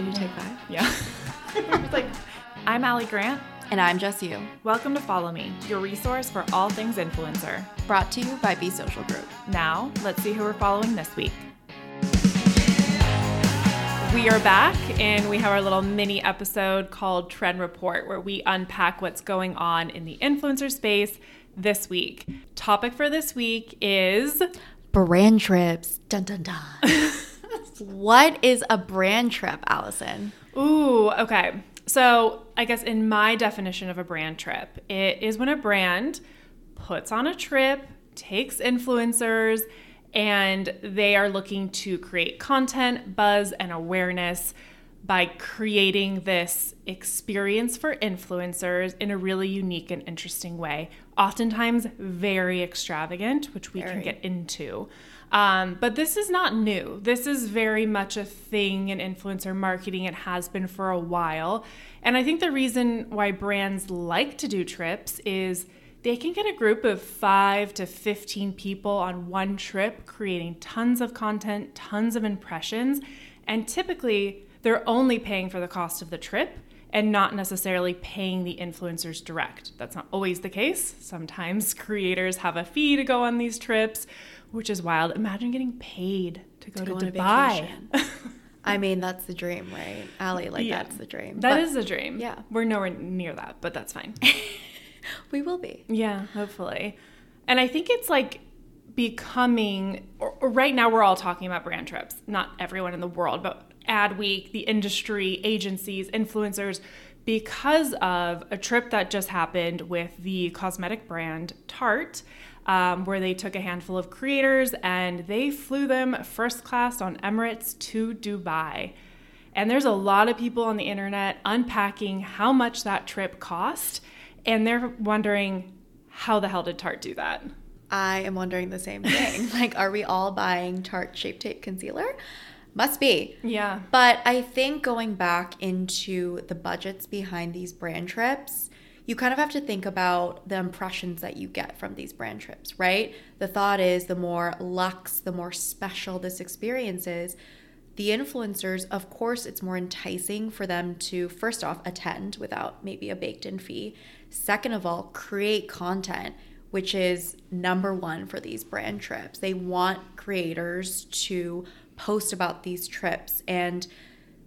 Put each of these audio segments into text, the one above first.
Should you take five? Yeah. it's like, I'm Allie Grant. And I'm Jess Yu. Welcome to Follow Me, your resource for all things influencer. Brought to you by Be Social Group. Now, let's see who we're following this week. We are back and we have our little mini episode called Trend Report where we unpack what's going on in the influencer space this week. Topic for this week is brand trips. Dun dun dun. what is a brand trip, Allison? Ooh, okay. So, I guess in my definition of a brand trip, it is when a brand puts on a trip, takes influencers, and they are looking to create content, buzz, and awareness by creating this experience for influencers in a really unique and interesting way. Oftentimes, very extravagant, which we very. can get into. Um, but this is not new. This is very much a thing in influencer marketing. It has been for a while. And I think the reason why brands like to do trips is they can get a group of five to 15 people on one trip, creating tons of content, tons of impressions. And typically, they're only paying for the cost of the trip and not necessarily paying the influencers direct. That's not always the case. Sometimes creators have a fee to go on these trips, which is wild. Imagine getting paid to go to, to, go Dubai. I mean, that's the dream, right? Allie, like yeah. that's the dream. That but, is the dream. Yeah. We're nowhere near that, but that's fine. we will be. Yeah, hopefully. And I think it's like becoming or, or right now we're all talking about brand trips. Not everyone in the world, but Adweek, the industry, agencies, influencers because of a trip that just happened with the cosmetic brand Tarte. Um, where they took a handful of creators and they flew them first class on Emirates to Dubai. And there's a lot of people on the internet unpacking how much that trip cost and they're wondering how the hell did Tarte do that? I am wondering the same thing. like, are we all buying Tarte Shape Tape Concealer? Must be. Yeah. But I think going back into the budgets behind these brand trips, you kind of have to think about the impressions that you get from these brand trips, right? The thought is the more luxe, the more special this experience is, the influencers, of course, it's more enticing for them to, first off, attend without maybe a baked in fee. Second of all, create content, which is number one for these brand trips. They want creators to post about these trips. And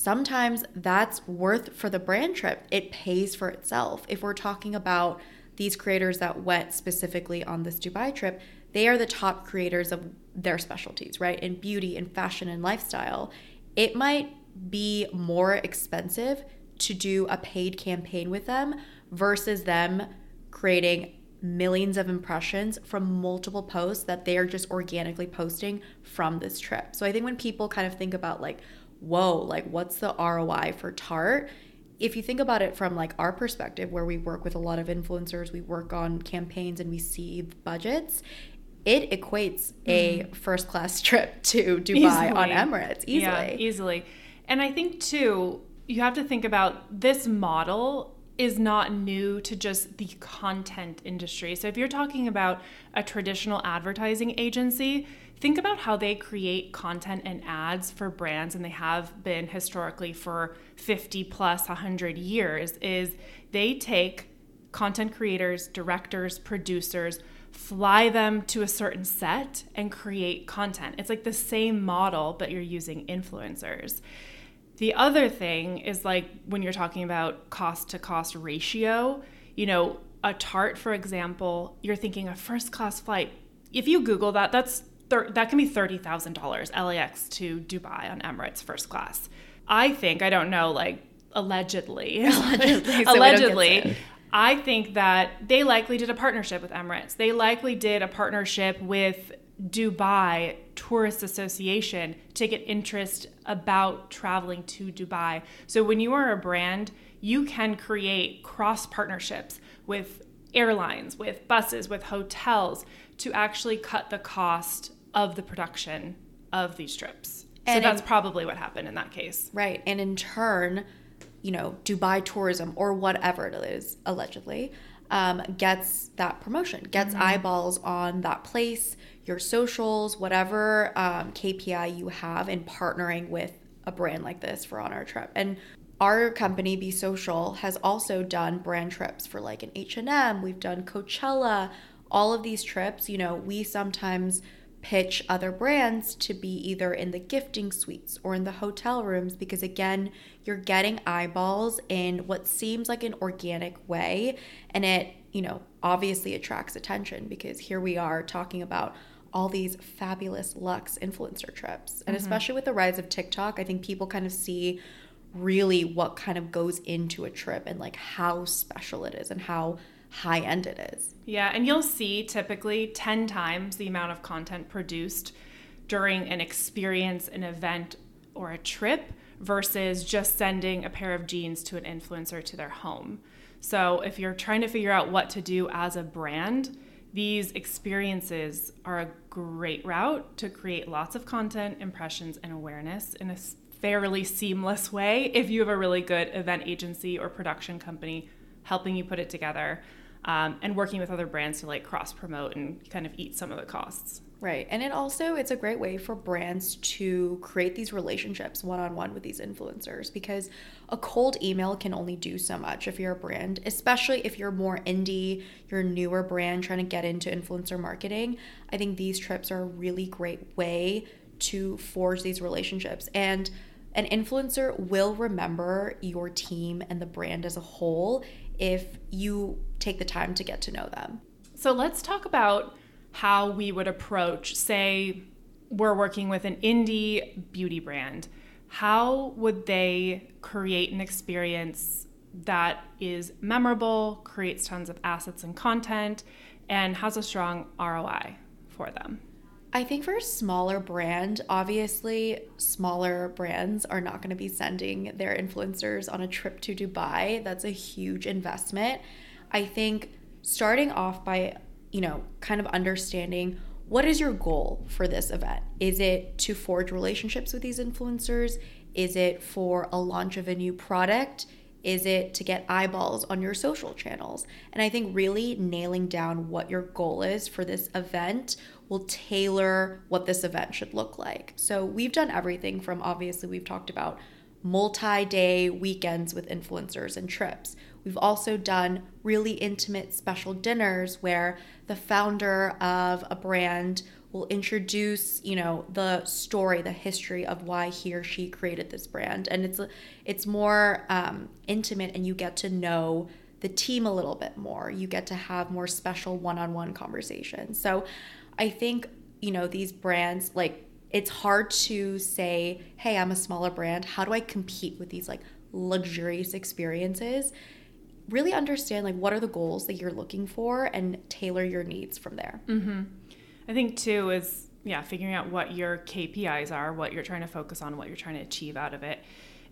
sometimes that's worth for the brand trip. It pays for itself. If we're talking about these creators that went specifically on this Dubai trip, they are the top creators of their specialties, right? In beauty and fashion and lifestyle. It might be more expensive to do a paid campaign with them versus them creating millions of impressions from multiple posts that they are just organically posting from this trip. So I think when people kind of think about like, whoa, like what's the ROI for Tarte? If you think about it from like our perspective where we work with a lot of influencers, we work on campaigns and we see budgets, it equates a mm. first class trip to Dubai easily. on Emirates easily. Yeah, easily. And I think too, you have to think about this model is not new to just the content industry. So if you're talking about a traditional advertising agency, think about how they create content and ads for brands and they have been historically for 50 plus 100 years is they take content creators, directors, producers, fly them to a certain set and create content. It's like the same model but you're using influencers. The other thing is like when you're talking about cost to cost ratio, you know, a Tarte, for example, you're thinking a first class flight. If you Google that, that's thir- that can be thirty thousand dollars LAX to Dubai on Emirates first class. I think I don't know, like allegedly, allegedly, so allegedly. I think that they likely did a partnership with Emirates. They likely did a partnership with Dubai Tourist Association to get interest about traveling to Dubai. So when you are a brand, you can create cross partnerships with airlines, with buses, with hotels to actually cut the cost of the production of these trips. And so that's in, probably what happened in that case. Right. And in turn, you know, Dubai tourism or whatever it is, allegedly, um, gets that promotion, gets mm-hmm. eyeballs on that place, your socials, whatever um, KPI you have in partnering with a brand like this for on our trip. And our company be social has also done brand trips for like an h&m we've done coachella all of these trips you know we sometimes pitch other brands to be either in the gifting suites or in the hotel rooms because again you're getting eyeballs in what seems like an organic way and it you know obviously attracts attention because here we are talking about all these fabulous luxe influencer trips and mm-hmm. especially with the rise of TikTok I think people kind of see really what kind of goes into a trip and like how special it is and how high end it is. Yeah, and you'll see typically 10 times the amount of content produced during an experience, an event, or a trip versus just sending a pair of jeans to an influencer to their home. So, if you're trying to figure out what to do as a brand, these experiences are a great route to create lots of content, impressions, and awareness in a fairly seamless way if you have a really good event agency or production company helping you put it together um, and working with other brands to like cross promote and kind of eat some of the costs. Right and it also it's a great way for brands to create these relationships one-on-one with these influencers because a cold email can only do so much if you're a brand especially if you're more indie you're a newer brand trying to get into influencer marketing. I think these trips are a really great way to forge these relationships and an influencer will remember your team and the brand as a whole if you take the time to get to know them. So let's talk about how we would approach, say, we're working with an indie beauty brand. How would they create an experience that is memorable, creates tons of assets and content, and has a strong ROI for them? I think for a smaller brand, obviously, smaller brands are not going to be sending their influencers on a trip to Dubai. That's a huge investment. I think starting off by, you know, kind of understanding what is your goal for this event? Is it to forge relationships with these influencers? Is it for a launch of a new product? Is it to get eyeballs on your social channels? And I think really nailing down what your goal is for this event will tailor what this event should look like. So we've done everything from obviously, we've talked about multi day weekends with influencers and trips. We've also done really intimate special dinners where the founder of a brand will introduce you know the story the history of why he or she created this brand and it's it's more um, intimate and you get to know the team a little bit more. You get to have more special one-on-one conversations. So i think you know these brands like it's hard to say hey i'm a smaller brand. How do i compete with these like luxurious experiences? Really understand like what are the goals that you're looking for and tailor your needs from there. Mm-hmm. I think too is yeah, figuring out what your KPIs are, what you're trying to focus on, what you're trying to achieve out of it,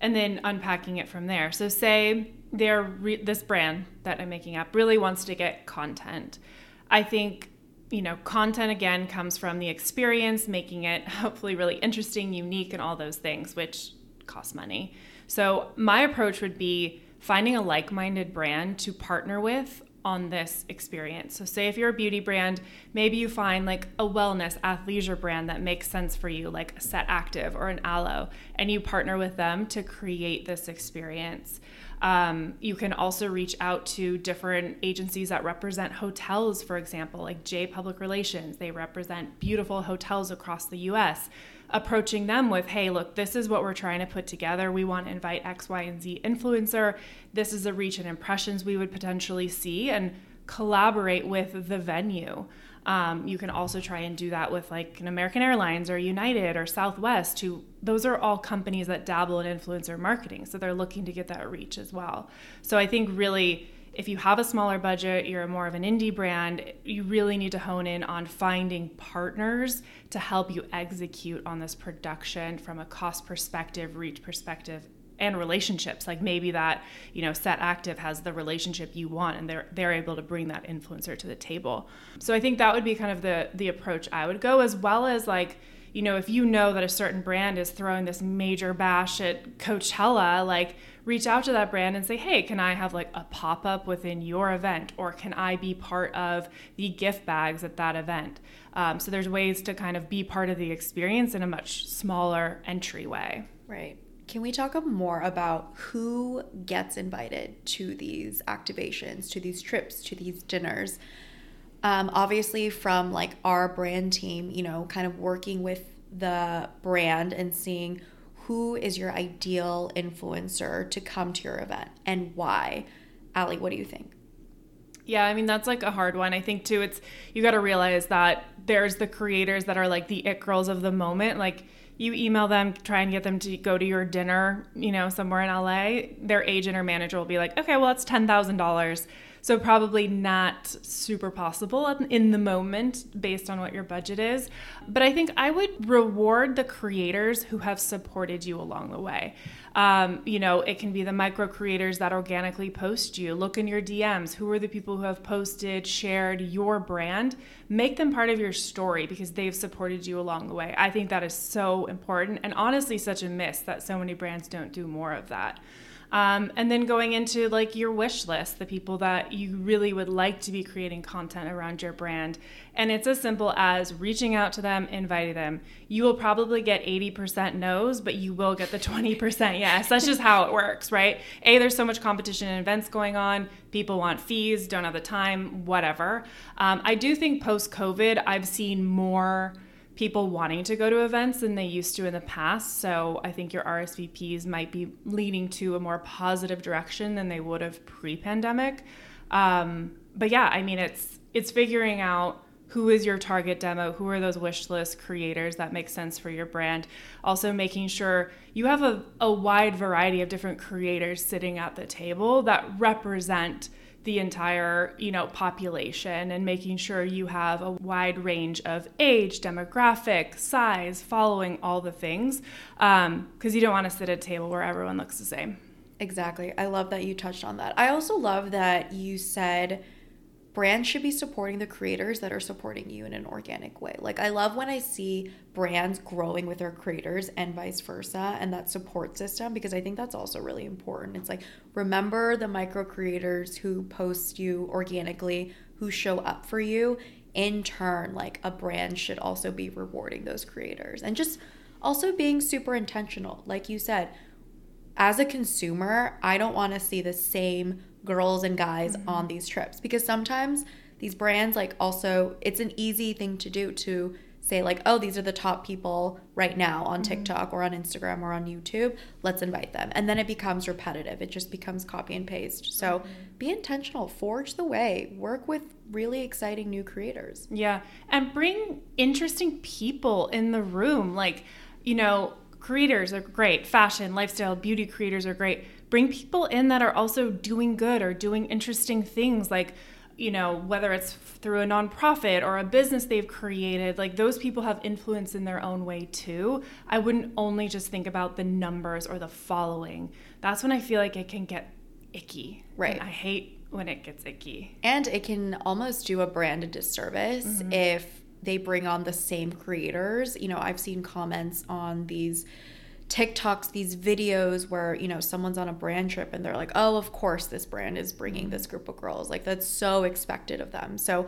and then unpacking it from there. So say they're re- this brand that I'm making up really wants to get content. I think you know, content again comes from the experience, making it hopefully really interesting, unique, and all those things, which cost money. So, my approach would be finding a like minded brand to partner with on this experience. So, say if you're a beauty brand, maybe you find like a wellness athleisure brand that makes sense for you, like Set Active or an Alo, and you partner with them to create this experience. Um, you can also reach out to different agencies that represent hotels, for example, like J Public Relations. They represent beautiful hotels across the US approaching them with, hey, look, this is what we're trying to put together. We want to invite X, Y, and Z influencer. This is the reach and impressions we would potentially see and collaborate with the venue. Um, you can also try and do that with like an American Airlines or United or Southwest. Who those are all companies that dabble in influencer marketing, so they're looking to get that reach as well. So I think really if you have a smaller budget, you're more of an indie brand, you really need to hone in on finding partners to help you execute on this production from a cost perspective, reach perspective, and relationships. Like maybe that, you know, Set Active has the relationship you want and they're they're able to bring that influencer to the table. So I think that would be kind of the the approach I would go as well as like you know, if you know that a certain brand is throwing this major bash at Coachella, like reach out to that brand and say, hey, can I have like a pop up within your event? Or can I be part of the gift bags at that event? Um, so there's ways to kind of be part of the experience in a much smaller entryway. Right. Can we talk more about who gets invited to these activations, to these trips, to these dinners? Um, obviously, from like our brand team, you know, kind of working with the brand and seeing who is your ideal influencer to come to your event and why. ali what do you think? Yeah, I mean that's like a hard one. I think too it's you got to realize that there's the creators that are like the it girls of the moment. Like you email them, try and get them to go to your dinner, you know, somewhere in LA. Their agent or manager will be like, "Okay, well, it's $10,000." So probably not super possible in the moment based on what your budget is. But I think I would reward the creators who have supported you along the way. Um, you know, it can be the micro creators that organically post you. Look in your DMs. Who are the people who have posted, shared your brand? Make them part of your story because they've supported you along the way. I think that is so important and honestly such a miss that so many brands don't do more of that. Um, and then going into like your wish list, the people that you really would like to be creating content around your brand. And it's as simple as reaching out to them, inviting them. You will probably get 80% no's, but you will get the 20% yes. That's just how it works, right? A, there's so much competition and events going on. People want fees, don't have the time, whatever. Um, I do think post COVID, I've seen more people wanting to go to events than they used to in the past. So I think your RSVPs might be leading to a more positive direction than they would have pre-pandemic. Um, but yeah, I mean, it's it's figuring out who is your target demo, who are those wish list creators that make sense for your brand. Also, making sure you have a, a wide variety of different creators sitting at the table that represent the entire you know population and making sure you have a wide range of age demographic size following all the things because um, you don't want to sit at a table where everyone looks the same. Exactly. I love that you touched on that. I also love that you said brands should be supporting the creators that are supporting you in an organic way. Like I love when I see brands growing with their creators and vice versa and that support system because I think that's also really important. It's like remember the micro creators who post you organically, who show up for you. In turn, like a brand should also be rewarding those creators and just also being super intentional. Like you said, as a consumer, I don't want to see the same girls and guys mm-hmm. on these trips. Because sometimes these brands like also it's an easy thing to do to say like oh these are the top people right now on mm-hmm. TikTok or on Instagram or on YouTube. Let's invite them. And then it becomes repetitive. It just becomes copy and paste. So mm-hmm. be intentional. Forge the way. Work with really exciting new creators. Yeah. And bring interesting people in the room. Like you know creators are great. Fashion lifestyle beauty creators are great bring people in that are also doing good or doing interesting things like you know whether it's through a nonprofit or a business they've created like those people have influence in their own way too. I wouldn't only just think about the numbers or the following. That's when i feel like it can get icky. Right. And i hate when it gets icky. And it can almost do a brand a disservice mm-hmm. if they bring on the same creators. You know i've seen comments on these TikToks, these videos where, you know, someone's on a brand trip and they're like, oh, of course this brand is bringing this group of girls. Like, that's so expected of them. So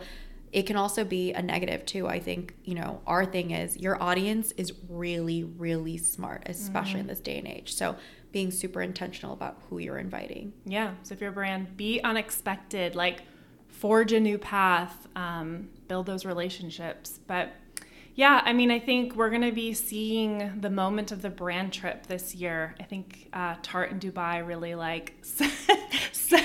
it can also be a negative too. I think, you know, our thing is your audience is really, really smart, especially mm-hmm. in this day and age. So being super intentional about who you're inviting. Yeah. So if you're a brand, be unexpected, like forge a new path, um, build those relationships. But yeah, I mean, I think we're going to be seeing the moment of the brand trip this year. I think uh, Tarte in Dubai really like set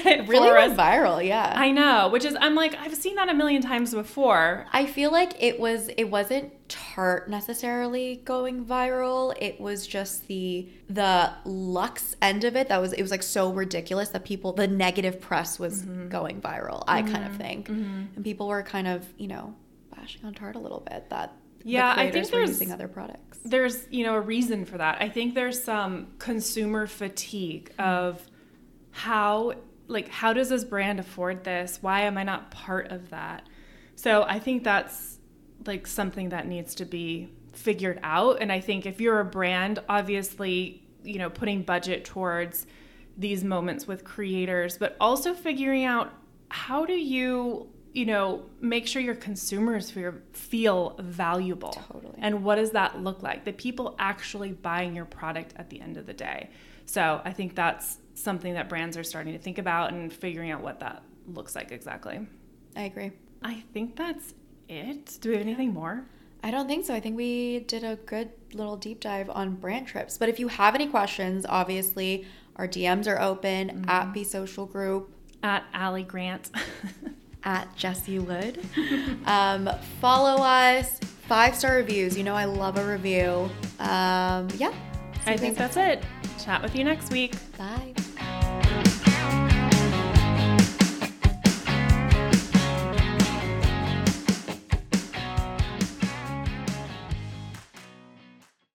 it really went viral. Yeah, I know. Which is, I'm like, I've seen that a million times before. I feel like it was, it wasn't Tarte necessarily going viral. It was just the the luxe end of it that was. It was like so ridiculous that people, the negative press was mm-hmm. going viral. I mm-hmm. kind of mm-hmm. think, mm-hmm. and people were kind of, you know, bashing on Tarte a little bit that yeah, I think there's using other products. There's you know a reason for that. I think there's some consumer fatigue of how like how does this brand afford this? Why am I not part of that? So I think that's like something that needs to be figured out. And I think if you're a brand, obviously you know putting budget towards these moments with creators, but also figuring out how do you you know, make sure your consumers feel, feel valuable. Totally. And what does that look like? The people actually buying your product at the end of the day. So I think that's something that brands are starting to think about and figuring out what that looks like exactly. I agree. I think that's it. Do we have anything more? I don't think so. I think we did a good little deep dive on brand trips. But if you have any questions, obviously our DMs are open mm-hmm. at Be Social Group. At Allie Grant. at Jesse Wood. um, follow us. Five star reviews. You know I love a review. Um, yeah. I think that's it. Chat with you next week. Bye.